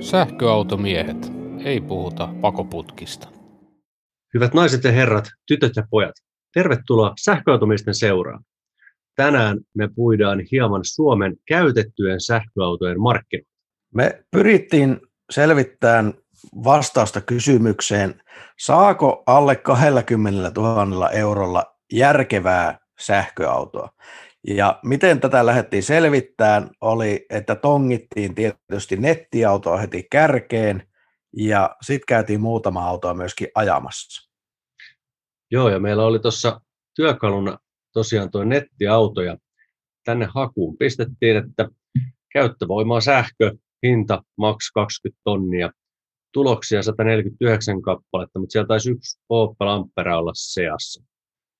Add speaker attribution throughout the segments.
Speaker 1: Sähköautomiehet. Ei puhuta pakoputkista.
Speaker 2: Hyvät naiset ja herrat, tytöt ja pojat, tervetuloa sähköautomiesten seuraan. Tänään me puidaan hieman Suomen käytettyjen sähköautojen markkinoita.
Speaker 3: Me pyrittiin selvittämään vastausta kysymykseen, saako alle 20 000 eurolla järkevää sähköautoa. Ja miten tätä lähdettiin selvittämään, oli, että tongittiin tietysti nettiautoa heti kärkeen, ja sitten käytiin muutama autoa myöskin ajamassa.
Speaker 2: Joo, ja meillä oli tuossa työkaluna tosiaan tuo nettiauto, ja tänne hakuun pistettiin, että käyttövoimaa sähkö, hinta maks 20 tonnia, tuloksia 149 kappaletta, mutta siellä taisi yksi Opel Ampera olla seassa.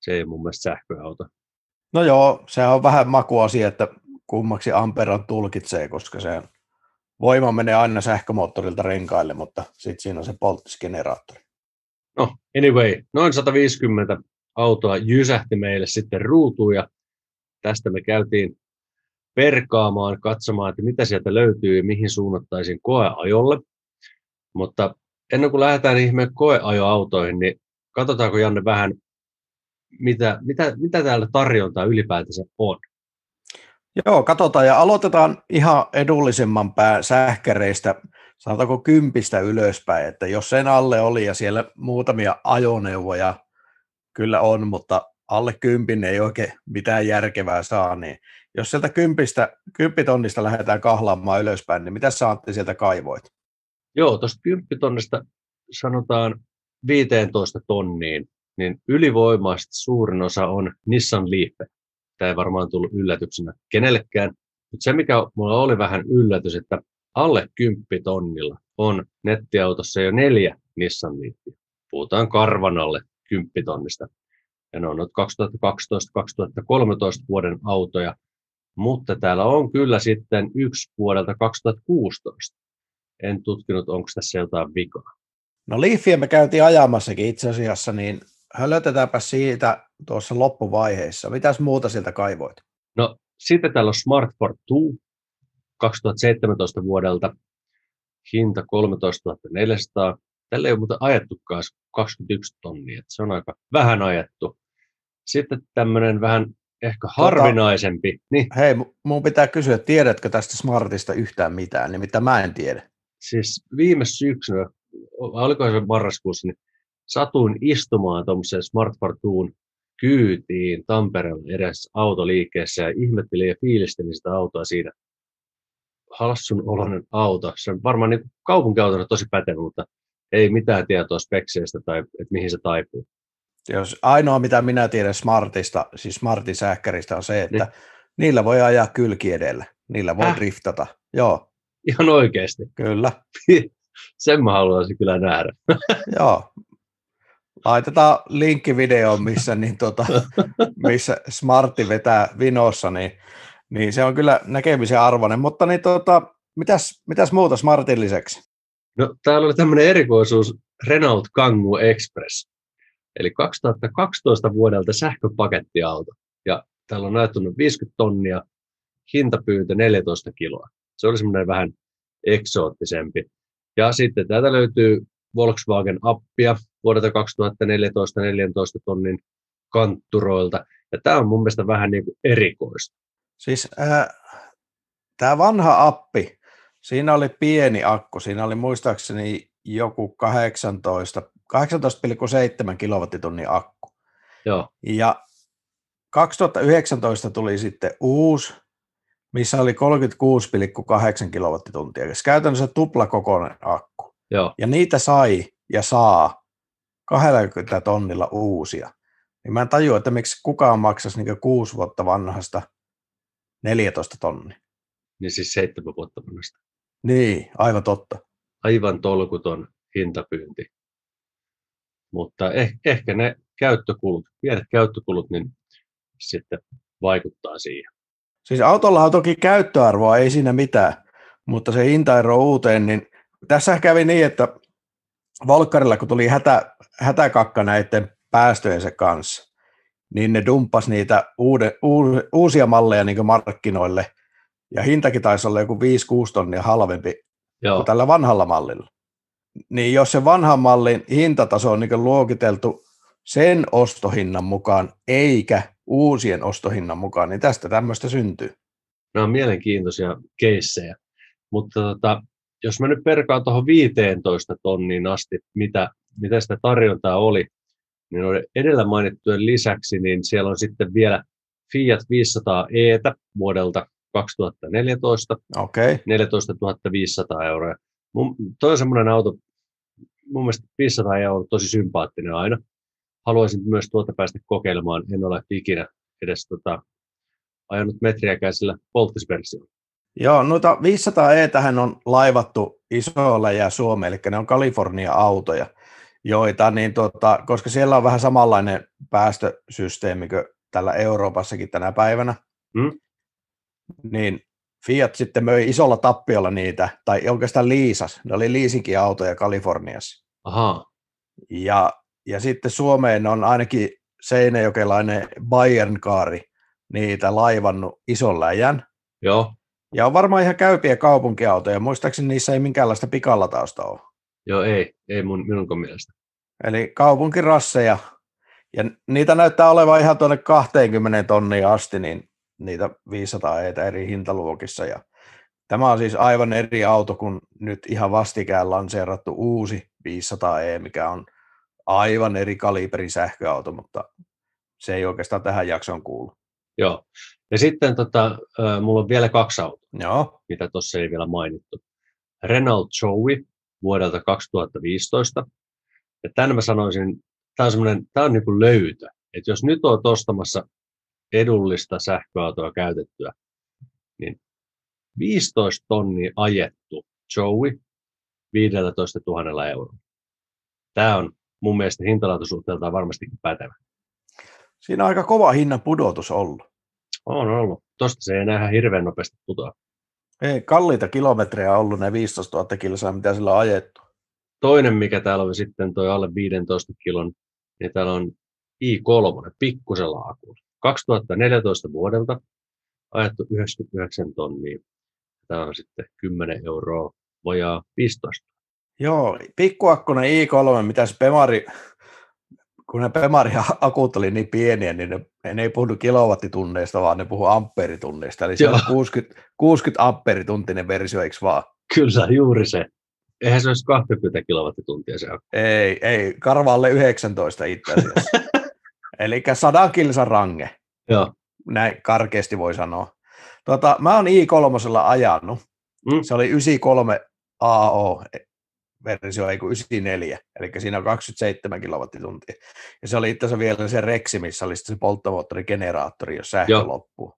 Speaker 2: Se ei mun mielestä sähköauto.
Speaker 3: No joo, se on vähän makuasia, että kummaksi Amperan tulkitsee, koska se voima menee aina sähkömoottorilta renkaille, mutta sitten siinä on se polttisgeneraattori.
Speaker 2: No, anyway, noin 150 autoa jysähti meille sitten ruutuun ja tästä me käytiin perkaamaan, katsomaan, että mitä sieltä löytyy ja mihin suunnattaisiin koeajolle. Mutta ennen kuin lähdetään ihmeen koeajoautoihin, niin katsotaanko Janne vähän mitä, mitä, mitä täällä tarjontaa ylipäätänsä on?
Speaker 3: Joo, katsotaan ja aloitetaan ihan edullisemman pää sähkäreistä, sanotaanko kympistä ylöspäin, että jos sen alle oli ja siellä muutamia ajoneuvoja kyllä on, mutta alle kympin ei oikein mitään järkevää saa, niin jos sieltä kympistä, kymppitonnista lähdetään kahlaamaan ylöspäin, niin mitä sä Antti sieltä kaivoit?
Speaker 2: Joo, tuosta kymppitonnista sanotaan 15 tonniin niin ylivoimaisesti suurin osa on Nissan Leaf. Tämä ei varmaan tullut yllätyksenä kenellekään, mutta se mikä mulla oli vähän yllätys, että alle 10 tonnilla on nettiautossa jo neljä Nissan Leafia. Puhutaan karvan alle 10 tonnista. Ja ne on 2012-2013 vuoden autoja, mutta täällä on kyllä sitten yksi vuodelta 2016. En tutkinut, onko tässä jotain vikaa.
Speaker 3: No Leafia me käytiin ajamassakin itse asiassa, niin hölötetäänpä siitä tuossa loppuvaiheessa. Mitäs muuta sieltä kaivoit?
Speaker 2: No sitten täällä on Smart for 2 2017 vuodelta. Hinta 13 400. Tällä ei ole muuten ajettukaan 21 tonnia. Se on aika vähän ajettu. Sitten tämmöinen vähän ehkä tota- harvinaisempi. Tota,
Speaker 3: niin. Hei, mun pitää kysyä, tiedätkö tästä Smartista yhtään mitään, nimittäin mä en tiedä.
Speaker 2: Siis viime syksynä, oliko se marraskuussa, niin satuin istumaan tuommoiseen Smart Fortuun kyytiin Tampereella edes autoliikkeessä ja ihmettelin ja fiilistelin sitä autoa siinä. Hassun oloinen auto. Se on varmaan niin kaupunkiautona tosi pätevä, mutta ei mitään tietoa spekseistä tai että mihin se taipuu.
Speaker 3: Jos ainoa, mitä minä tiedän Smartista, siis Smartin sähkäristä, on se, että niin. niillä voi ajaa kylki edellä. Niillä voi äh. driftata. Joo.
Speaker 2: Ihan oikeasti.
Speaker 3: Kyllä.
Speaker 2: Sen mä haluaisin kyllä nähdä.
Speaker 3: Joo, laitetaan linkki videoon, missä, niin tota, missä Smartti vetää vinossa, niin, niin se on kyllä näkemisen arvoinen. Mutta niin tota, mitäs, mitäs muuta Smartin lisäksi?
Speaker 2: No, täällä oli tämmöinen erikoisuus Renault Kangoo Express. Eli 2012 vuodelta sähköpakettiauto. Ja täällä on näyttänyt 50 tonnia, hintapyyntö 14 kiloa. Se oli semmoinen vähän eksoottisempi. Ja sitten täältä löytyy Volkswagen-appia vuodelta 2014 14 tonnin kantturoilta. Ja tämä on mun mielestä vähän niin kuin erikoista.
Speaker 3: Siis äh, tämä vanha appi, siinä oli pieni akku, siinä oli muistaakseni joku 18, 18,7 kilowattitunnin akku.
Speaker 2: Joo.
Speaker 3: Ja 2019 tuli sitten uusi, missä oli 36,8 kilowattituntia, eli käytännössä tuplakokoinen akku.
Speaker 2: Joo.
Speaker 3: Ja niitä sai ja saa 20 tonnilla uusia. Niin mä en tajua, että miksi kukaan maksaisi niin kuusi vuotta vanhasta 14 tonnia.
Speaker 2: Niin siis seitsemän vuotta vanhasta.
Speaker 3: Niin, aivan totta.
Speaker 2: Aivan tolkuton hintapyynti. Mutta eh, ehkä ne käyttökulut, pienet käyttökulut, niin sitten vaikuttaa siihen.
Speaker 3: Siis autolla on toki käyttöarvoa, ei siinä mitään, mutta se hintaero uuteen, niin tässä kävi niin, että Volkkarilla, kun tuli hätä, hätäkakka näiden päästöjensä kanssa, niin ne dumpas niitä uude, uusia malleja niin markkinoille ja hintakin taisi olla joku 5-6 tonnia halvempi
Speaker 2: Joo,
Speaker 3: kuin tällä vanhalla mallilla. Niin jos se vanhan mallin hintataso on niin luokiteltu sen ostohinnan mukaan, eikä uusien ostohinnan mukaan, niin tästä tämmöistä syntyy.
Speaker 2: nämä on mielenkiintoisia keissejä. Mutta tota, jos mä nyt perkaan tuohon 15 tonniin asti, mitä, mitä sitä tarjontaa oli, niin edellä mainittujen lisäksi, niin siellä on sitten vielä Fiat 500 e vuodelta 2014,
Speaker 3: Okei, okay.
Speaker 2: 14 500 euroa. Mun, toi on semmoinen auto, mun mielestä 500 euroa on tosi sympaattinen aina. Haluaisin myös tuota päästä kokeilemaan. En ole ikinä edes tota, ajanut metriäkään sillä polttisversiolla.
Speaker 3: Joo, noita 500 e tähän on laivattu isolla ja Suomeen, eli ne on Kalifornia-autoja, joita, niin tota, koska siellä on vähän samanlainen päästösysteemi kuin täällä Euroopassakin tänä päivänä,
Speaker 2: Mm.
Speaker 3: niin Fiat sitten möi isolla tappiolla niitä, tai oikeastaan liisas, ne oli liisinkin autoja Kaliforniassa.
Speaker 2: Ahaa,
Speaker 3: Ja, ja sitten Suomeen on ainakin seinäjokelainen Bayern-kaari niitä laivannut ison läjän,
Speaker 2: joo,
Speaker 3: Ja on varmaan ihan käypiä kaupunkiautoja. Muistaakseni niissä ei minkäänlaista pikalatausta ole.
Speaker 2: joo, ei, ei mun, minunkaan mielestä.
Speaker 3: Eli kaupunkirasseja. Ja niitä näyttää olevan ihan tuonne 20 tonnia asti, niin niitä 500 eitä eri hintaluokissa. Ja tämä on siis aivan eri auto kuin nyt ihan vastikään lanseerattu uusi 500e, mikä on aivan eri kaliberin sähköauto, mutta se ei oikeastaan tähän jaksoon kuulu.
Speaker 2: Joo. Ja sitten tota, mulla on vielä kaksi autoa,
Speaker 3: Joo,
Speaker 2: mitä tuossa ei vielä mainittu. Renault Zoe vuodelta 2015. Ja tämän mä sanoisin, tämä on, semmoinen, tämä on niin kuin löytö. Että jos nyt olet ostamassa edullista sähköautoa käytettyä, niin 15 tonnia ajettu Zoe 15 000 eurolla. Tämä on mun mielestä hintalaatuisuhteeltaan varmastikin pätevä.
Speaker 3: Siinä on aika kova hinnan pudotus ollut.
Speaker 2: On ollut. Tosta se ei enää hirveän nopeasti putoa.
Speaker 3: Ei, kalliita kilometrejä ollut ne 15 000 kilsaa, mitä sillä on ajettu.
Speaker 2: Toinen, mikä täällä on sitten toi alle 15 kilon, niin täällä on i3, pikkusella akulla. 2014 vuodelta ajettu 99 tonnia. Tämä on sitten 10 euroa vajaa 15.
Speaker 3: Joo, pikkuakkunen i3, mitä se Pemari, kun ne Pemari akut oli niin pieniä, niin ne, ne ei puhunut kilowattitunneista, vaan ne puhuu ampeeritunneista. Eli se on
Speaker 2: Joo.
Speaker 3: 60, 60 ampeerituntinen versio, eikö vaan?
Speaker 2: Kyllä, juuri se. Eihän se olisi 20 kilowattituntia se akku.
Speaker 3: Ei, ei, karva alle 19 itse asiassa. Eli 100 kilsan range,
Speaker 2: Joo.
Speaker 3: näin karkeasti voi sanoa. Tota, mä oon i3 ajanut.
Speaker 2: Mm.
Speaker 3: Se oli 93 AO versio, ei kun 94, eli siinä on 27 kilowattituntia. Ja se oli itse asiassa vielä se Rexi, missä oli se polttomoottorigeneraattori, jos sähkö
Speaker 2: Joo.
Speaker 3: loppuu.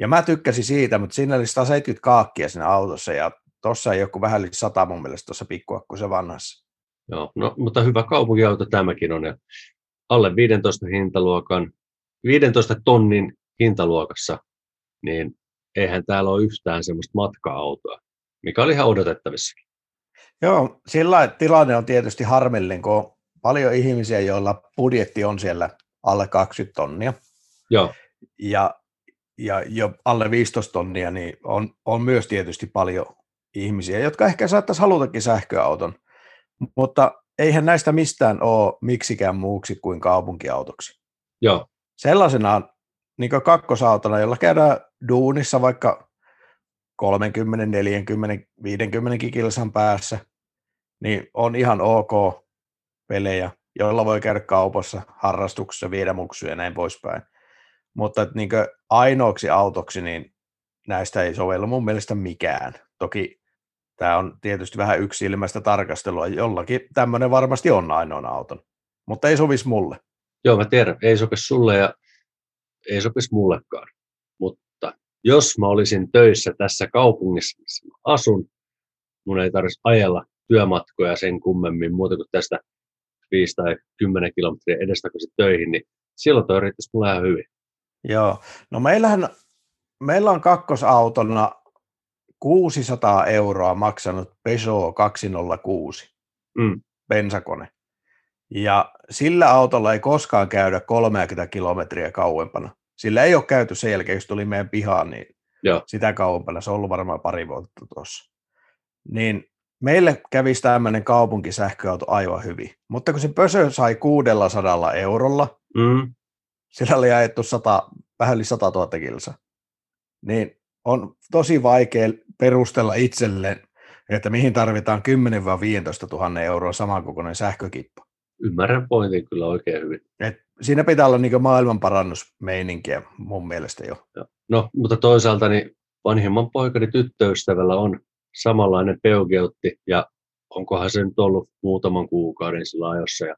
Speaker 3: Ja mä tykkäsin siitä, mutta siinä oli 170 kaakkia siinä autossa, ja tuossa ei kuin vähän yli 100 mun mielestä tuossa pikkuakkuisen vanhassa.
Speaker 2: Joo, no, mutta hyvä kaupunkiauto tämäkin on. Ja alle 15 hintaluokan, 15 tonnin hintaluokassa, niin eihän täällä ole yhtään semmoista matka-autoa, mikä oli ihan odotettavissakin.
Speaker 3: Joo, sillä tilanne on tietysti harmillinen, kun on paljon ihmisiä, joilla budjetti on siellä alle 20 tonnia,
Speaker 2: Joo,
Speaker 3: ja, ja jo alle 15 tonnia, niin on, on myös tietysti paljon ihmisiä, jotka ehkä saattaisi halutakin sähköauton, mutta eihän näistä mistään ole miksikään muuksi kuin kaupunkiautoksi.
Speaker 2: joo,
Speaker 3: Sellaisenaan niin kakkosautona, jolla käydään duunissa vaikka 30, 40, 50 kilsan päässä, niin on ihan ok pelejä, joilla voi käydä kaupassa, harrastuksessa, viedä muksuja ja näin poispäin. Mutta että niin ainoaksi autoksi, niin näistä ei sovellu mun mielestä mikään. Toki tämä on tietysti vähän yksi ilmäistä tarkastelua. Jollakin tämmöinen varmasti on ainoan auton, mutta ei sovisi mulle.
Speaker 2: joo, mä tiedän, ei sopisi sulle ja ei sopisi mullekaan. Mutta jos mä olisin töissä tässä kaupungissa, missä mä asun, mun ei tarvitsisi ajella työmatkoja sen kummemmin muuta kuin tästä 5 tai 10 kilometriä edestakaisin töihin, niin silloin toi riittäisi mulle ihan hyvin.
Speaker 3: Joo, no meillähän, meillä on kakkosautona 600 euroa maksanut Peugeot 206
Speaker 2: Mm.
Speaker 3: bensakone. Ja sillä autolla ei koskaan käydä 30 kilometriä kauempana. Sillä ei ole käyty sen jälkeen, jos tuli meidän pihaan, niin
Speaker 2: Joo.
Speaker 3: sitä kauempana. Se on ollut varmaan pari vuotta tuossa. Niin meille kävisi tämmöinen kaupunkisähköauto aivan hyvin. Mutta kun se pösö sai 600 eurolla,
Speaker 2: Mm.
Speaker 3: sillä oli ajettu 100, vähän yli 100 000 kilsa, niin on tosi vaikea perustella itselleen, että mihin tarvitaan 10 vai 15 000 euroa samankokoinen sähkökippa.
Speaker 2: Ymmärrän pointin kyllä oikein hyvin.
Speaker 3: Et siinä pitää olla niin maailmanparannusmeininkiä mun mielestä jo.
Speaker 2: No, mutta toisaalta niin vanhimman poikani tyttöystävällä on samanlainen peugeutti ja onkohan se nyt ollut muutaman kuukauden sillä ajossa ja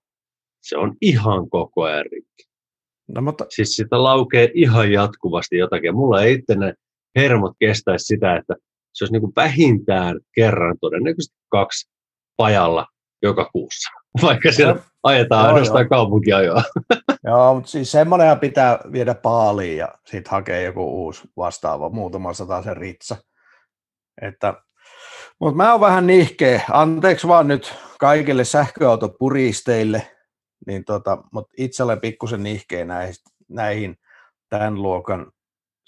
Speaker 2: se on ihan koko ajan rikki.
Speaker 3: No, mutta
Speaker 2: Siis sitä laukee ihan jatkuvasti jotakin. Mulla ei itse ne hermot kestäisi sitä, että se olisi niin kuin vähintään kerran, todennäköisesti kaksi pajalla joka kuussa. Vaikka siellä ajetaan
Speaker 3: Joo,
Speaker 2: ainoastaan
Speaker 3: joo.
Speaker 2: kaupunkiajoa.
Speaker 3: Joo, mutta siis semmoinenhan pitää viedä paaliin ja sitten hakea joku uusi vastaava, muutama sata sen ritsa. Että, mutta mä oon vähän nihkeä, anteeksi vaan nyt kaikille sähköautopuristeille, niin tota, mutta itse olen pikkusen nihkeä näihin, näihin tämän luokan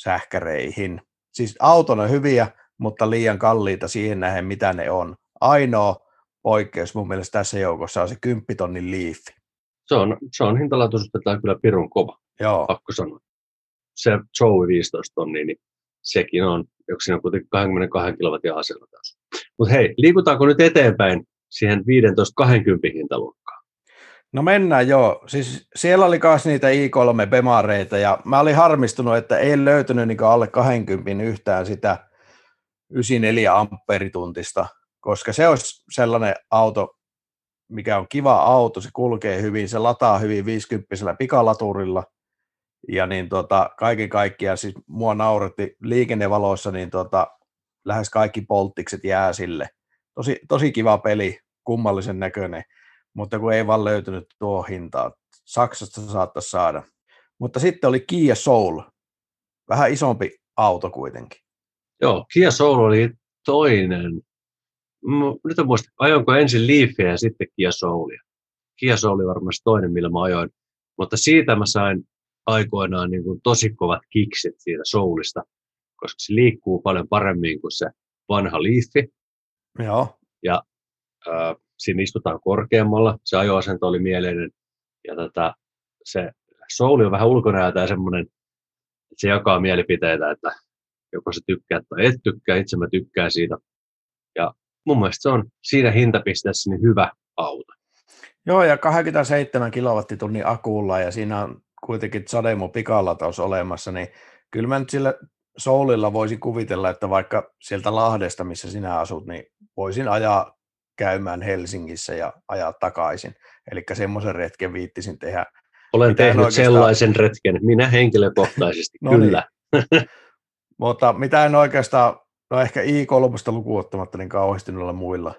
Speaker 3: sähkäreihin. Siis auton on hyviä, mutta liian kalliita siihen nähden, mitä ne on. Ainoa poikkeus mun mielestä tässä joukossa on se 10 tonnin liifi.
Speaker 2: Se on, se on hintalaatuisuudeltaan kyllä pirun kova,
Speaker 3: Joo,
Speaker 2: pakko sanoa. Se Joey 15 tonnia, niin sekin on, joka siinä on kuitenkin 22 kilowatin asella taas. Mutta hei, liikutaanko nyt eteenpäin siihen 15-20 hintaluokkaan?
Speaker 3: No mennään joo. Siis siellä oli myös niitä i3 Bemareita ja mä olin harmistunut, että ei löytynyt niin alle 20 yhtään sitä 94 amperituntista, koska se olisi sellainen auto, mikä on kiva auto, se kulkee hyvin, se lataa hyvin 50 pikalaturilla ja niin tota, kaiken kaikkiaan siis mua nauretti liikennevaloissa, niin tota, lähes kaikki polttikset jää sille. Tosi, tosi kiva peli, kummallisen näköinen mutta kun ei vaan löytynyt tuo hintaa. Saksasta saattaisi saada. Mutta sitten oli Kia Soul, vähän isompi auto kuitenkin.
Speaker 2: Joo, Kia Soul oli toinen. Nyt en muista, ajoinko ensin Leafia ja sitten Kia Soulia. Kia Soul oli varmasti toinen, millä mä ajoin. Mutta siitä mä sain aikoinaan niin kuin tosi kovat kiksit siitä Soulista, koska se liikkuu paljon paremmin kuin se vanha Leafi.
Speaker 3: Joo,
Speaker 2: Ää, siinä istutaan korkeammalla, se ajoasento oli mieleinen. Ja tota, se Souli on vähän ulkonäöltään semmoinen, että se jakaa mielipiteitä, että joko se tykkää tai et tykkää, itse mä tykkään siitä. Mun mielestä se on siinä hintapisteessä niin hyvä auto.
Speaker 3: Joo ja 27 kilowattitunnin akulla ja siinä on kuitenkin Sademo pikalataus olemassa, niin kyllä mä nyt sillä Soulilla voisin kuvitella, että vaikka sieltä Lahdesta, missä sinä asut, niin voisin ajaa käymään Helsingissä ja ajaa takaisin. Eli semmoisen retken viittisin tehdä.
Speaker 2: Olen
Speaker 3: Mitä
Speaker 2: tehnyt
Speaker 3: oikeastaan-
Speaker 2: sellaisen retken, minä henkilökohtaisesti,
Speaker 3: No niin.
Speaker 2: kyllä.
Speaker 3: Mutta mitä en oikeastaan, no ehkä i3 lukuun ottamatta, niin kauheasti noilla muilla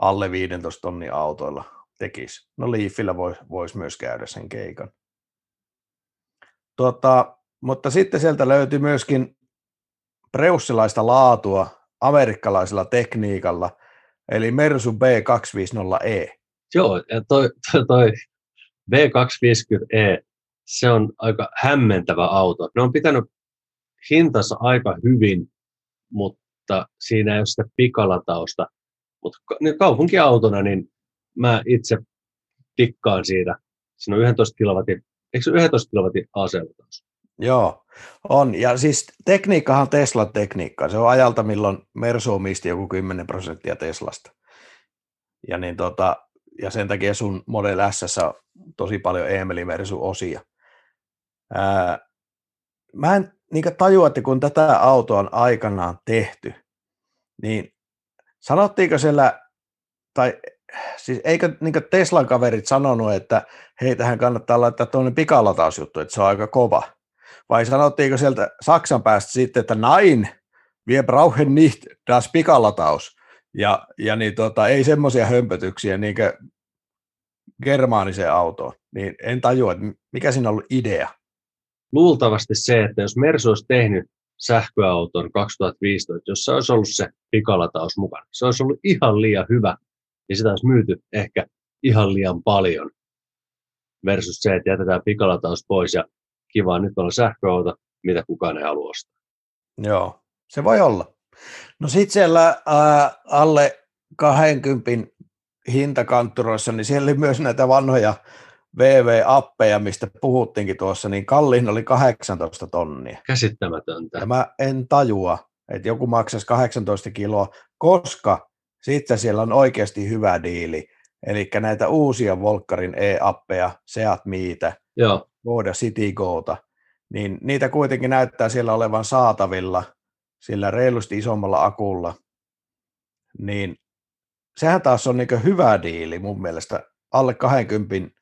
Speaker 3: alle 15 tonnin autoilla tekisi. No Leafillä voisi vois myös käydä sen keikan. Tota, mutta sitten sieltä löytyi myöskin preussilaista laatua amerikkalaisella tekniikalla, eli Mersu B250E.
Speaker 2: Joo, ja toi, toi, toi V250e, se on aika hämmentävä auto. Ne on pitänyt hintansa aika hyvin, mutta siinä ei ole sitä pikalatausta. Mutta niin kaupunkiautona, niin mä itse tikkaan siitä. Siinä on 11 kilowatin, eikö se ole 11 kilowatin AC-lataus?
Speaker 3: Joo, on. Ja siis tekniikkahan on Teslan tekniikkaa. Se on ajalta, milloin Mersu omisti joku 10 prosenttia Teslasta. Ja, niin tota, ja sen takia sun Model S on tosi paljon Emeli Mersu osia. Ää, mä en niin tajua, että kun tätä autoa on aikanaan tehty, niin sanottiinko siellä, tai siis eikö niin Teslan kaverit sanonut, että hei, tähän kannattaa laittaa tuonne pikalatausjuttu, että se on aika kova. Vai sanottiinko sieltä Saksan päästä sitten, että nein, wir brauchen nicht das pikalataus. Ja, ja niin tota, ei semmoisia hömpötyksiä niin germaaniseen autoon. Niin en tajua, että mikä siinä on ollut idea.
Speaker 2: Luultavasti se, että jos Mersu olisi tehnyt sähköauton 2015, jossa olisi ollut se pikalataus mukana, se olisi ollut ihan liian hyvä ja sitä olisi myyty ehkä ihan liian paljon versus se, että jätetään pikalataus pois ja kiva, nyt on sähköauto, mitä kukaan ei halua ostaa.
Speaker 3: Joo, se voi olla. No sitten siellä ää, alle 20 hintakantturoissa, niin siellä oli myös näitä vanhoja VV-appeja, mistä puhuttiinkin tuossa, niin kalliin oli 18 tonnia.
Speaker 2: Käsittämätöntä.
Speaker 3: Ja mä en tajua, että joku maksaisi 18 kiloa, koska sitten siellä on oikeasti hyvä diili. Eli näitä uusia Volkkarin e-appeja, Seat Miitä,
Speaker 2: Joo,
Speaker 3: Voda City Goota, niin niitä kuitenkin näyttää siellä olevan saatavilla sillä reilusti isommalla akulla. Niin sehän taas on niin hyvä diili mun mielestä, alle 20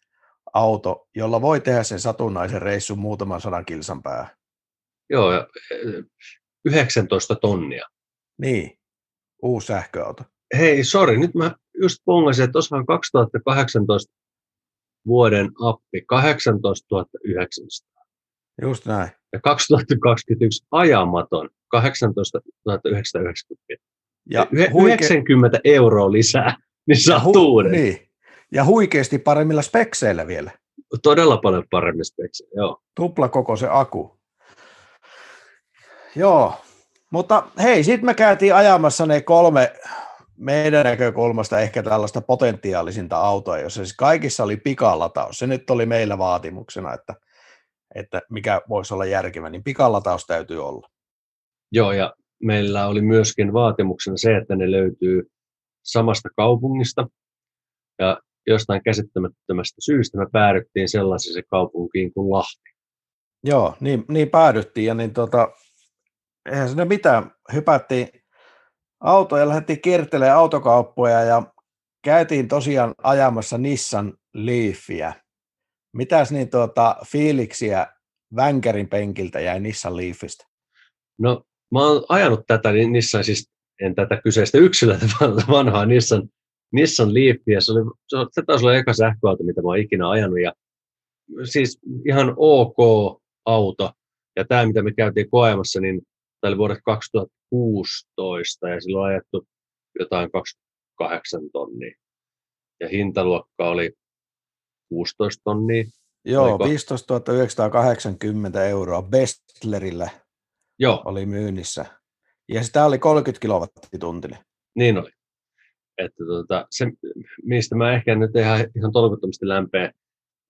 Speaker 3: auto, jolla voi tehdä sen satunnaisen reissun muutaman sadan kilsan päähän.
Speaker 2: joo, ja, eh, 19 tonnia.
Speaker 3: Niin, uusi sähköauto.
Speaker 2: Hei, sori, nyt mä just pongasin, että tuossa on 2018 vuoden appi 18 900
Speaker 3: Just näin.
Speaker 2: ja 2021 ajamaton 18 990.
Speaker 3: Ja,
Speaker 2: Yhe-
Speaker 3: huike-
Speaker 2: 90 euroa lisää, niin saa
Speaker 3: hu-
Speaker 2: uuden.
Speaker 3: Niin. Ja huikeasti paremmilla spekseillä vielä.
Speaker 2: Todella paljon paremmin speksejä, joo.
Speaker 3: Tupla koko se aku. Joo, mutta hei, sitten me käytiin ajamassa ne kolme meidän näkökulmasta ehkä tällaista potentiaalisinta autoa, jossa siis kaikissa oli pikalataus. Se nyt oli meillä vaatimuksena, että, että mikä voisi olla järkevä, niin pikalataus täytyy olla.
Speaker 2: Joo, ja meillä oli myöskin vaatimuksena se, että ne löytyy samasta kaupungista. Ja jostain käsittämättömästä syystä me päädyttiin sellaiseen kaupunkiin kuin Lahti.
Speaker 3: Joo, niin, niin päädyttiin ja niin tota, eihän sinne mitään. Hypättiin autoja ja lähdettiin kiertelemään autokauppoja ja käytiin tosiaan ajamassa Nissan Leafia. Mitäs niin tuota, fiiliksiä Vänkärin penkiltä jäi Nissan Leafistä?
Speaker 2: No, mä oon ajanut tätä niin Nissan, siis en tätä kyseistä yksilöä, vaan vanhaa Nissan, Nissan. Se, oli, se, on- se taisi olla eka sähköauto, mitä mä oon ikinä ajanut. Ja, siis ihan ok auto. Ja tämä, mitä me käytiin koemassa, niin tämä oli vuodet 2016 ja silloin ajettu jotain 28 tonnia. Ja hintaluokka oli 16 tonnia.
Speaker 3: Joo,
Speaker 2: Oliko?
Speaker 3: 15 980 euroa Bestlerillä
Speaker 2: Joo,
Speaker 3: oli myynnissä. Ja sitä oli 30 kilowattituntinen.
Speaker 2: Niin oli. Että tota, se, mistä mä ehkä nyt ihan, ihan tolkuttomasti lämpeä,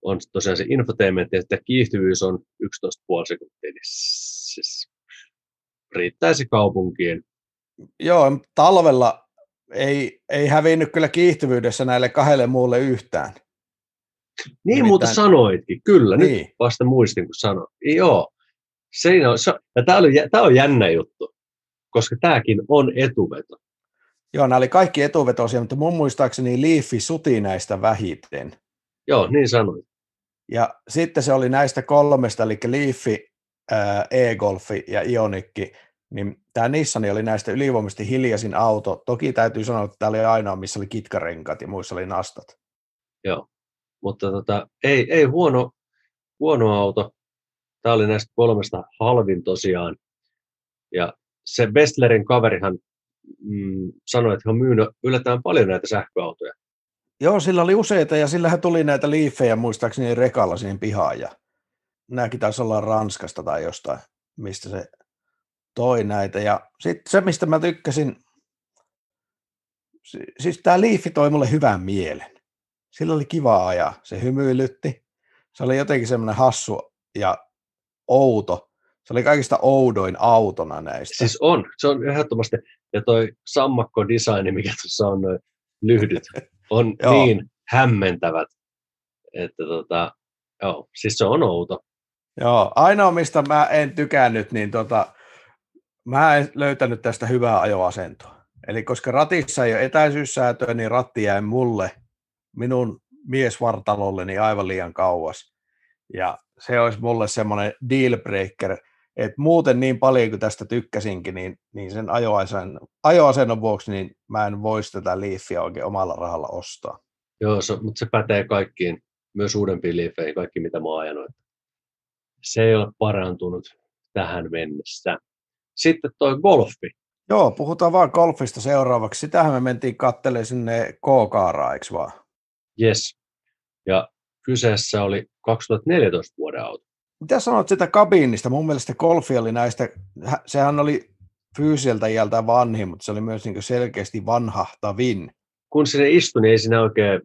Speaker 2: on tosiaan se infotainment, että kiihtyvyys on 11,5 sekuntia, niin siis riittäisi kaupunkiin.
Speaker 3: Joo, talvella ei, ei hävinnyt kyllä kiihtyvyydessä näille kahdelle muulle yhtään.
Speaker 2: Niin
Speaker 3: Nimittäin-
Speaker 2: muuta sanoitkin, kyllä, niin. nyt vasta muistin, kun sanoin. Joo, on, se, ja tämä on, tämä on jännä juttu, koska tämäkin on etuveto.
Speaker 3: Joo, nämä oli kaikki etuvetoisia, mutta mun muistaakseni Leafi suti näistä vähiten.
Speaker 2: Joo, niin sanoin.
Speaker 3: Ja sitten se oli näistä kolmesta, eli Leafi, e-golfi ja Ionikki, niin tämä Nissan oli näistä ylivoimaisesti hiljaisin auto. Toki täytyy sanoa, että tämä oli ainoa, missä oli kitkarenkat ja muissa oli nastat.
Speaker 2: Joo. Mutta tota, ei, ei huono, huono auto. Tämä oli näistä kolmesta halvin tosiaan. Ja se Bestlerin kaverihan mm, sanoi, että hän on myynyt yllättävän paljon näitä sähköautoja.
Speaker 3: Joo, sillä oli useita ja sillähän tuli näitä liifejä muistaakseni rekalla siihen pihaan ja nämäkin taisi olla Ranskasta tai jostain, mistä se toi näitä. Ja sitten se, mistä mä tykkäsin, si- siis tämä liifi toi mulle hyvän mielen. Sillä oli kiva ajaa, se hymyilytti, se oli jotenkin semmoinen hassu ja outo. Se oli kaikista oudoin autona näistä.
Speaker 2: Siis on, se on ehdottomasti. Ja toi sammakko-designi, mikä tuossa on, noin lyhdyt, on niin hämmentävät, että tota, joo, siis se on outo.
Speaker 3: Joo, ainoa mistä mä en tykännyt, niin tota, mä en löytänyt tästä hyvää ajoasentoa. Eli koska ratissa ei ole etäisyyssäätöä, niin ratti jäi mulle, minun miesvartalolleni aivan liian kauas. Ja se olisi mulle semmoinen dealbreaker, että muuten niin paljon kuin tästä tykkäsinkin, niin, niin sen ajoasennon, ajoasennon vuoksi niin mä en voisi tätä Leafia oikein omalla rahalla ostaa.
Speaker 2: Joo, se, mutta se pätee kaikkiin, myös uudempiin liifeihin, kaikki mitä mä oon ajanut. Se ei ole parantunut tähän mennessä. Sitten toi golfi.
Speaker 3: Joo, puhutaan vaan golfista seuraavaksi. Sitähän me mentiin kattelemaan sinne K-kaaraa, eikö vaan?
Speaker 2: Yes. Ja kyseessä oli 2014 vuoden auto.
Speaker 3: Mitä sanot sitä kabiinista? Mun mielestä Golfi oli näistä, sehän oli fyysiseltä iältä vanhin, mutta se oli myös niin selkeästi vanhahtavin.
Speaker 2: Kun sinne istui, niin ei siinä oikein,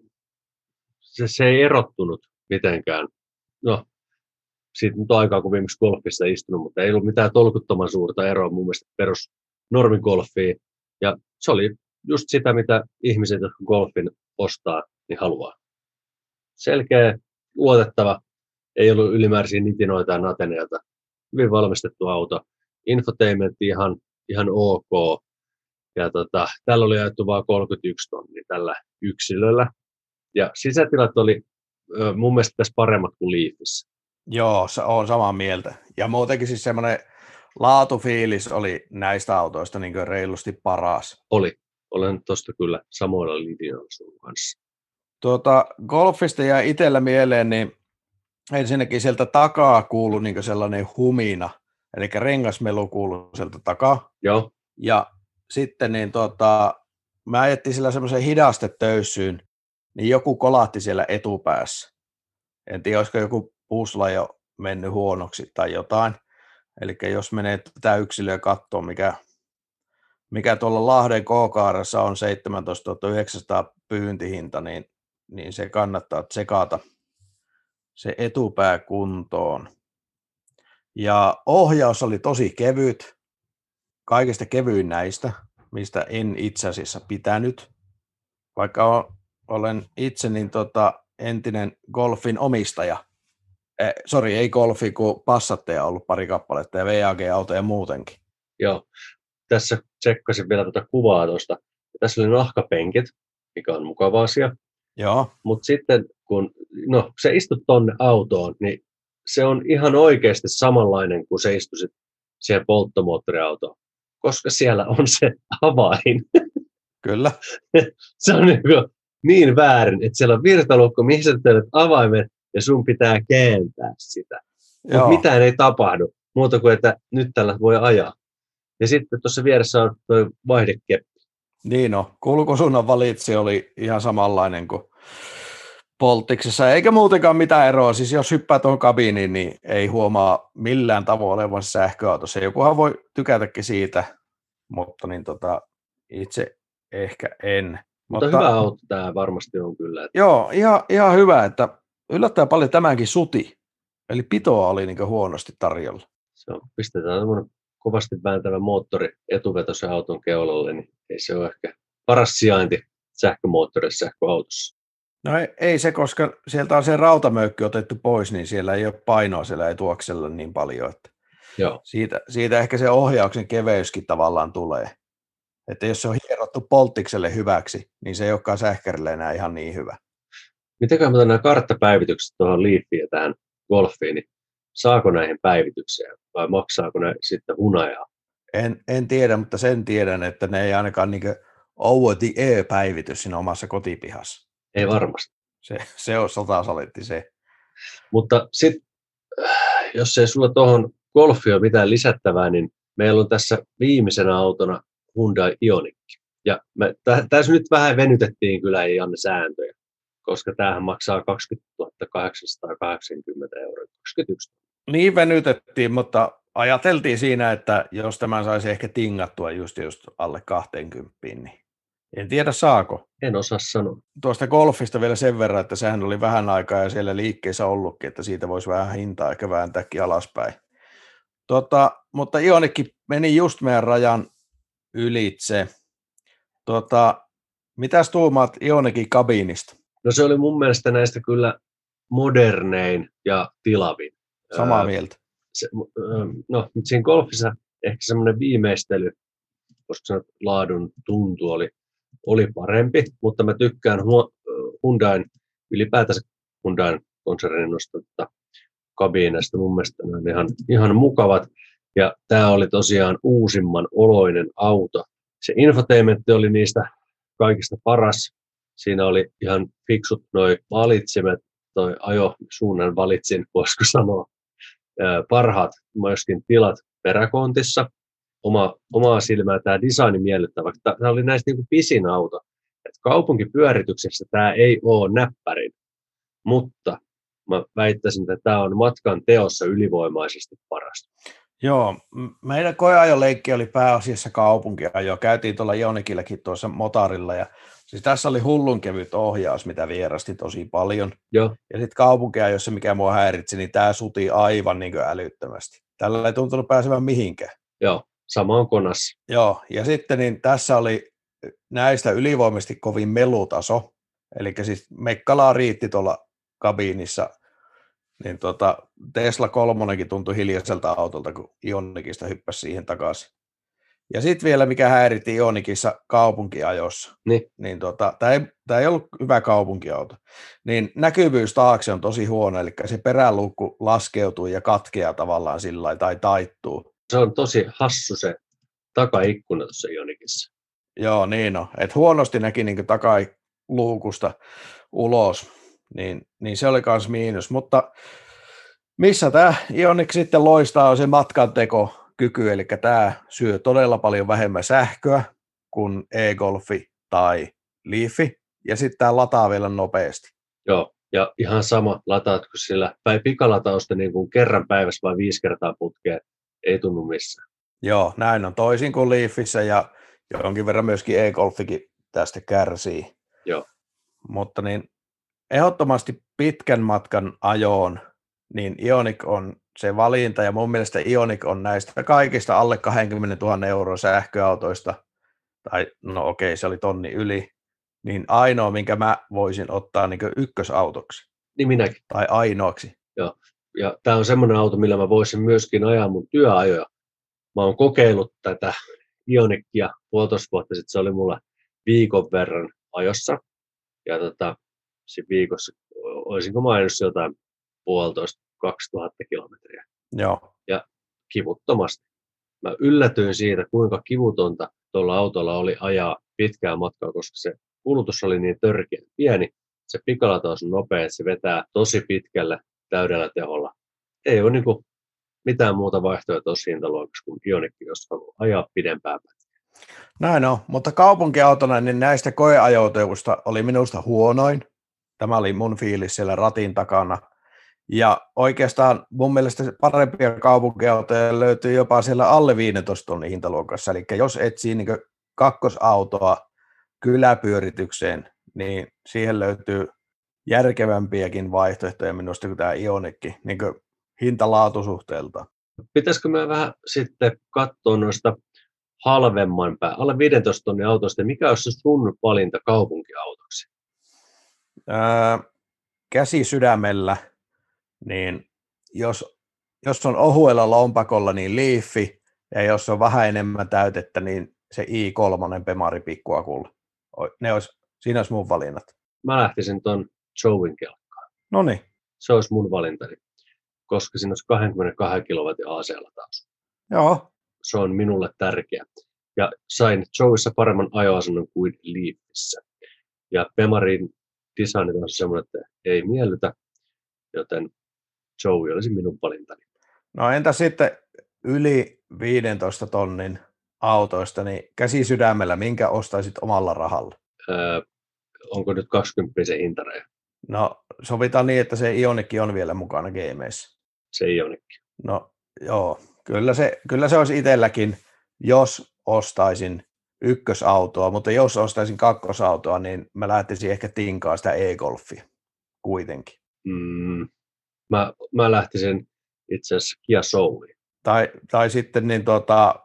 Speaker 2: se, se ei erottunut mitenkään. No, siitä nyt aikaa, kun viimeksi golfissa istunut, mutta ei ollut mitään tolkuttoman suurta eroa mun mielestä perus normigolfiin. Ja se oli just sitä, mitä ihmiset, jotka golfin ostaa, niin haluaa. Selkeä, luotettava, ei ollut ylimääräisiä nitinoita ja nateneita. Hyvin valmistettu auto. Infotainment ihan, ihan ok. Ja tota, tällä oli ajettu vain 31 tonnia tällä yksilöllä. Ja sisätilat oli mun mielestä tässä paremmat kuin Leafissä.
Speaker 3: Joo, se on samaa mieltä. Ja muutenkin siis semmoinen laatufiilis oli näistä autoista niin reilusti paras.
Speaker 2: Oli. Olen tuosta kyllä samoilla linjoilla sun kanssa.
Speaker 3: Tuota, golfista jäi itsellä mieleen, niin ensinnäkin sieltä takaa kuului niin sellainen humina, eli rengasmelu kuului sieltä takaa.
Speaker 2: Joo.
Speaker 3: Ja sitten niin tuota, mä ajettiin sillä semmoisen hidastetöyssyyn, niin joku kolahti siellä etupäässä. En tiedä, olisiko joku pusla jo mennyt huonoksi tai jotain. Eli jos menee tätä yksilöä katsoa, mikä, mikä tuolla Lahden k on 17 900 pyyntihinta, niin, niin se kannattaa tsekata se etupää kuntoon. Ja ohjaus oli tosi kevyt, kaikista kevyin näistä, mistä en itse asiassa pitänyt. Vaikka olen itse niin tota, entinen golfin omistaja, eh, sori, ei golfi, kun passatteja ollut pari kappaletta ja VAG-autoja muutenkin.
Speaker 2: Joo, tässä tsekkasin vielä tuota kuvaa tuosta. Tässä oli nahkapenkit, mikä on mukava asia.
Speaker 3: Joo.
Speaker 2: Mutta sitten kun no, se istut tonne autoon, niin se on ihan oikeasti samanlainen kuin se istuisit siihen polttomoottoriautoon, koska siellä on se avain.
Speaker 3: Kyllä.
Speaker 2: se on niin, niin väärin, että siellä on virtalukko, mihin sä teet avaimet ja sun pitää kääntää sitä. Mutta mitään ei tapahdu, muuta kuin että nyt tällä voi ajaa. Ja sitten tuossa vieressä on tuo vaihdekeppi.
Speaker 3: Niin on. Kulkusuunnan valitsi oli ihan samanlainen kuin Poltiksessa, eikä muutenkaan mitään eroa. Siis jos hyppää tuohon kabiiniin, niin ei huomaa millään tavoin olevan sähköautossa. Jokuhan voi tykätäkin siitä, mutta niin tota, itse ehkä en.
Speaker 2: Mutta, mutta hyvä auto tämä varmasti on kyllä.
Speaker 3: Että... Joo, ihan, ihan hyvä, että yllättäen paljon tämänkin suti. Eli pitoa oli niin huonosti tarjolla.
Speaker 2: Se on, pistetään tämmöinen kovasti vääntävä moottori etuvetoisen auton keulalle, niin ei se ole ehkä paras sijainti sähkömoottorissa sähköautossa.
Speaker 3: No ei, ei se, koska sieltä on se rautamöykky otettu pois, niin siellä ei ole painoa siellä etuaksella niin paljon. Että
Speaker 2: Joo.
Speaker 3: Siitä, siitä ehkä se ohjauksen keveyskin tavallaan tulee. Että jos se on hierottu polttikselle hyväksi, niin se ei olekaan sähkärille enää ihan niin hyvä.
Speaker 2: Mitenköhän mä nämä karttapäivitykset tuohon ja tähän Golfiin, niin saako näihin päivityksiä vai maksaako ne sitten hunajaa?
Speaker 3: En, en tiedä, mutta sen tiedän, että ne ei ainakaan niin over the air-päivitys siinä omassa kotipihassa.
Speaker 2: Ei varmasti.
Speaker 3: Se, se on sotasaletti se.
Speaker 2: Mutta sitten, jos ei sulla tuohon Golfi ole mitään lisättävää, niin meillä on tässä viimeisenä autona Hyundai Ioniq. Ja me, tässä nyt vähän venytettiin kyllä ei anne sääntöjä, koska tämähän maksaa 20 880 euroa, 21
Speaker 3: Niin venytettiin, mutta ajateltiin siinä, että jos tämän saisi ehkä tingattua just, just alle 20, niin en tiedä saako.
Speaker 2: En osaa sanoa.
Speaker 3: Tuosta golfista vielä sen verran, että sehän oli vähän aikaa ja siellä liikkeessä ollutkin, että siitä voisi vähän hintaa ehkä vääntääkin alaspäin. Tota, mutta Ionikki meni just meidän rajan ylitse. Tota, mitäs tuumaat Ionikin kabiinista?
Speaker 2: No se oli mun mielestä näistä kyllä modernein ja tilavin.
Speaker 3: Samaa mieltä.
Speaker 2: Se, no, siinä golfissa ehkä semmoinen viimeistely, koska laadun tuntu oli oli parempi, mutta mä tykkään Hyundain, ylipäätänsä Hyundain konsernin nostetta kabiinasta. Mun mielestä ne on ihan, ihan mukavat. Ja tämä oli tosiaan uusimman oloinen auto. Se infotainmentti oli niistä kaikista paras. Siinä oli ihan fiksut noi valitsimet, toi ajo suunnan valitsin, voisiko sanoa, parhaat myöskin tilat peräkontissa oma, omaa silmää tämä design miellyttävä. Tämä oli näistä niin kuin pisin auto. Et kaupunkipyörityksessä tämä ei ole näppärin, mutta mä väittäisin, että tämä on matkan teossa ylivoimaisesti parasta.
Speaker 3: Joo, meidän koeajoleikki oli pääasiassa kaupunkiajo. Käytiin tuolla Jonikillekin tuossa motarilla ja siis tässä oli hullun kevyt ohjaus, mitä vierasti tosi paljon.
Speaker 2: Joo.
Speaker 3: Ja sitten kaupunkiajossa, mikä mua häiritsi, niin tämä suti aivan niin älyttömästi. Tällä ei tuntunut pääsevän mihinkään.
Speaker 2: Joo, sama on konassa.
Speaker 3: Joo, ja sitten niin tässä oli näistä ylivoimasti kovin melutaso, eli siis Mekkalaa riitti tuolla kabiinissa, niin tota, Tesla kolmonenkin tuntui hiljaiselta autolta, kun Ionikista hyppäsi siihen takaisin. Ja sitten vielä, mikä häiritti Ionikissa kaupunkiajossa,
Speaker 2: niin,
Speaker 3: niin tota, tämä ei, tää ei ollut hyvä kaupunkiauto, niin näkyvyys taakse on tosi huono, eli se peräluukku laskeutuu ja katkeaa tavallaan sillä tai taittuu.
Speaker 2: Se on tosi hassu se takaikkuna tuossa Ionikissa.
Speaker 3: Joo, niin on. Et huonosti näki niin takaluukusta ulos, niin, niin se oli myös miinus. Mutta missä tämä Ioniq sitten loistaa on se matkantekokyky, eli tämä syö todella paljon vähemmän sähköä kuin e-golfi tai Leafi, ja sitten tämä lataa vielä nopeasti.
Speaker 2: Joo, ja ihan sama, lataatko sillä, tai pikalatausta niin kuin kerran päivässä vai viisi kertaa putkeen, ei tunnu missään.
Speaker 3: Joo, näin on toisin kuin Leafissä, ja jonkin verran myöskin e-golfikin tästä kärsii.
Speaker 2: Joo.
Speaker 3: Mutta niin ehdottomasti pitkän matkan ajoon, niin Ionic on se valinta, ja mun mielestä Ionic on näistä kaikista alle 20 000 euroa sähköautoista, tai no okei, se oli tonni yli, niin ainoa, minkä mä voisin ottaa niin ykkösautoksi.
Speaker 2: Niin minäkin.
Speaker 3: Tai ainoaksi.
Speaker 2: Joo. Ja tämä on semmoinen auto, millä mä voisin myöskin ajaa mun työajoja. Mä oon kokeillut tätä Ionikkia puolitoista vuotta sitten, se oli mulla viikon verran ajossa. Ja tota, siinä viikossa, olisinko mainos jotain puolitoista, 2000 kilometriä.
Speaker 3: Joo.
Speaker 2: Ja kivuttomasti. Mä yllätyin siitä, kuinka kivutonta tuolla autolla oli ajaa pitkää matkaa, koska se kulutus oli niin törkeä pieni. Se pikalataus on nopea, että se vetää tosi pitkälle täydellä teholla. Ei ole niin kuin mitään muuta vaihtoehtoa tuossa hintaluokassa kuin Ionikki, jos haluaa ajaa pidempään
Speaker 3: Näin on, mutta kaupunkiautona niin näistä koeajoituista oli minusta huonoin. Tämä oli mun fiilis siellä ratin takana. Ja oikeastaan mun mielestä parempia kaupunkiautoja löytyy jopa siellä alle 15 tonnin hintaluokassa. Eli jos etsii niin kakkosautoa kyläpyöritykseen, niin siihen löytyy järkevämpiäkin vaihtoehtoja minusta kuin tämä Ionikki, niin hinta-laatusuhteelta.
Speaker 2: Pitäisikö me vähän sitten katsoa noista halvemman pää, alle 15 tonnin autosta, mikä olisi sun valinta kaupunkiautoksi?
Speaker 3: Öö, käsi sydämellä, niin jos, jos on ohuella lompakolla, niin liifi, ja jos on vähän enemmän täytettä, niin se i3 Pemari pikkuakulla. Ne olisi, siinä olisi mun valinnat.
Speaker 2: Mä lähtisin tuon Joein kelkkaan.
Speaker 3: No niin.
Speaker 2: Se olisi mun valintani koska siinä olisi 22 kilowatin AC-lataus.
Speaker 3: Joo.
Speaker 2: Se on minulle tärkeä. Ja sain Joeissa paremman ajoasennon kuin Leafissä. Ja Pemarin designit on semmoinen, että ei miellytä, joten Joey olisi minun valintani.
Speaker 3: No entä sitten yli 15 tonnin autoista, niin käsi sydämellä, minkä ostaisit omalla rahalla?
Speaker 2: Öö, onko nyt 20 se hintareja?
Speaker 3: No sovitaan niin, että se Ionikki on vielä mukana gameissa.
Speaker 2: Se Ionikki.
Speaker 3: No joo, kyllä se, kyllä se olisi itselläkin, jos ostaisin ykkösautoa, mutta jos ostaisin kakkosautoa, niin mä lähtisin ehkä tinkaan sitä e-golfia kuitenkin.
Speaker 2: Mm, mä, mä lähtisin itse asiassa Kia Souliin.
Speaker 3: Tai, tai sitten niin tota,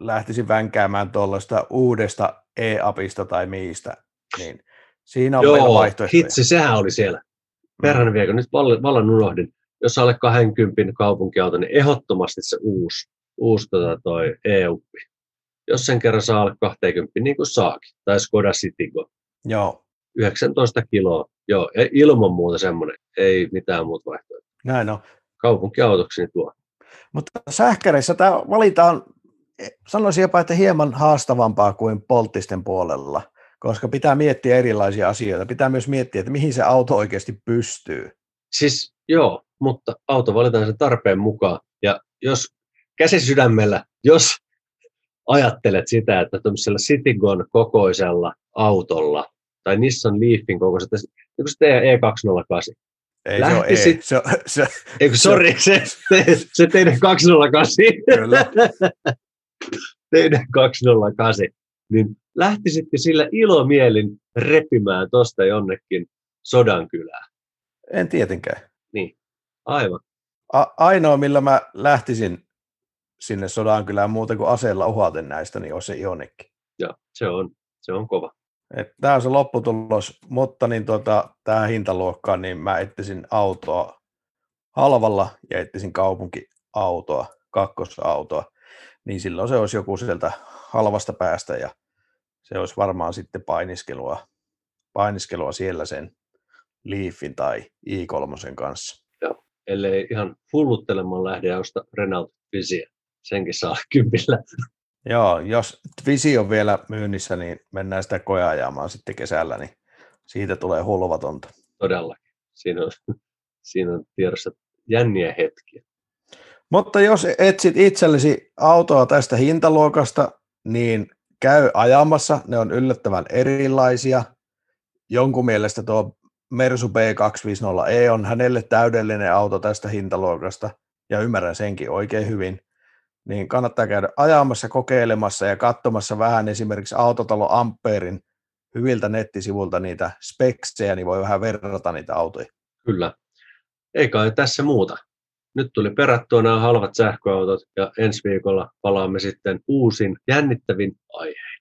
Speaker 3: lähtisin vänkäämään tuollaista uudesta e-apista tai miistä, niin siinä on
Speaker 2: Joo,
Speaker 3: meillä vaihtoehtoja.
Speaker 2: hitsi, sehän oli siellä. Perhana viekö, nyt vallan, unohdin jos alle 20 kaupunkiauto, niin ehdottomasti se uusi, uusi tota toi e-uppi. Jos sen kerran saa alle 20, niin kuin saakin. Tai Skoda Citigo.
Speaker 3: Joo.
Speaker 2: 19 kiloa. Joo, ilman muuta semmoinen. Ei mitään muuta vaihtoehtoa.
Speaker 3: Näin on.
Speaker 2: Kaupunkiautoksi niin tuo.
Speaker 3: Mutta sähkäreissä tämä valitaan, sanoisin jopa, että hieman haastavampaa kuin polttisten puolella, koska pitää miettiä erilaisia asioita. Pitää myös miettiä, että mihin se auto oikeasti pystyy.
Speaker 2: Siis joo, mutta auto valitaan sen tarpeen mukaan. Ja jos käsi sydämellä, jos ajattelet sitä, että tuollaisella Citigon kokoisella autolla tai Nissan Leafin kokoisella, niin kuin se E208,
Speaker 3: Ei se ole
Speaker 2: Lähtisit-
Speaker 3: E. Se, on- se,
Speaker 2: Eikö, sori, se, se, se teidän 208.
Speaker 3: kyllä.
Speaker 2: teidän 208. Niin lähtisitte sillä ilomielin repimään tosta jonnekin Sodankylään.
Speaker 3: En tietenkään.
Speaker 2: Aivan.
Speaker 3: A- ainoa, millä mä lähtisin sinne Sodankylään muuta kuin aseella uhaten näistä, niin olisi se Ionikki.
Speaker 2: Ja se on, se on kova.
Speaker 3: Tämä on se lopputulos, mutta niin tota, tähän hintaluokkaan, niin mä etsisin autoa halvalla ja etsisin kaupunkiautoa, kakkosautoa, niin silloin se olisi joku sieltä halvasta päästä ja se olisi varmaan sitten painiskelua, painiskelua siellä sen Leafin tai i3 kanssa.
Speaker 2: Ellei ihan hulluttelemaan lähde ja osta Renault Visiä. Senkin saa kympillä.
Speaker 3: Joo, jos Visi on vielä myynnissä, niin mennään sitä koeajamaan sitten kesällä, niin siitä tulee hulvatonta.
Speaker 2: Todellakin. Siinä on, siinä on tiedossa jänniä hetkiä.
Speaker 3: Mutta jos etsit itsellesi autoa tästä hintaluokasta, niin käy ajamassa. Ne on yllättävän erilaisia. Jonkun mielestä tuo Mersu B250e on hänelle täydellinen auto tästä hintaluokasta, ja ymmärrän senkin oikein hyvin. Niin kannattaa käydä ajamassa, kokeilemassa ja katsomassa vähän esimerkiksi autotalo Amperin hyviltä nettisivulta niitä speksejä, niin voi vähän verrata niitä autoja.
Speaker 2: Kyllä. Ei kai tässä muuta. Nyt tuli perattua nämä halvat sähköautot ja ensi viikolla palaamme sitten uusin jännittävin aihe.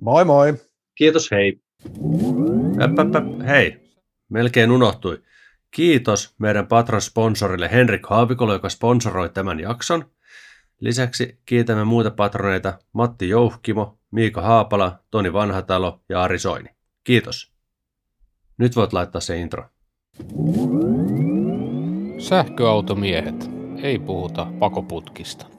Speaker 3: Moi moi!
Speaker 2: Kiitos, hei!
Speaker 4: Äp, äp, äp, hei, melkein unohtui. Kiitos meidän Patron-sponsorille Henrik Haavikolle, joka sponsoroi tämän jakson. Lisäksi kiitämme muita patroneita Matti Jouhkimo, Miika Haapala, Toni Vanhatalo ja Ari Soini. Kiitos. Nyt voit laittaa se intro.
Speaker 1: Sähköautomiehet. Ei puhuta pakoputkista.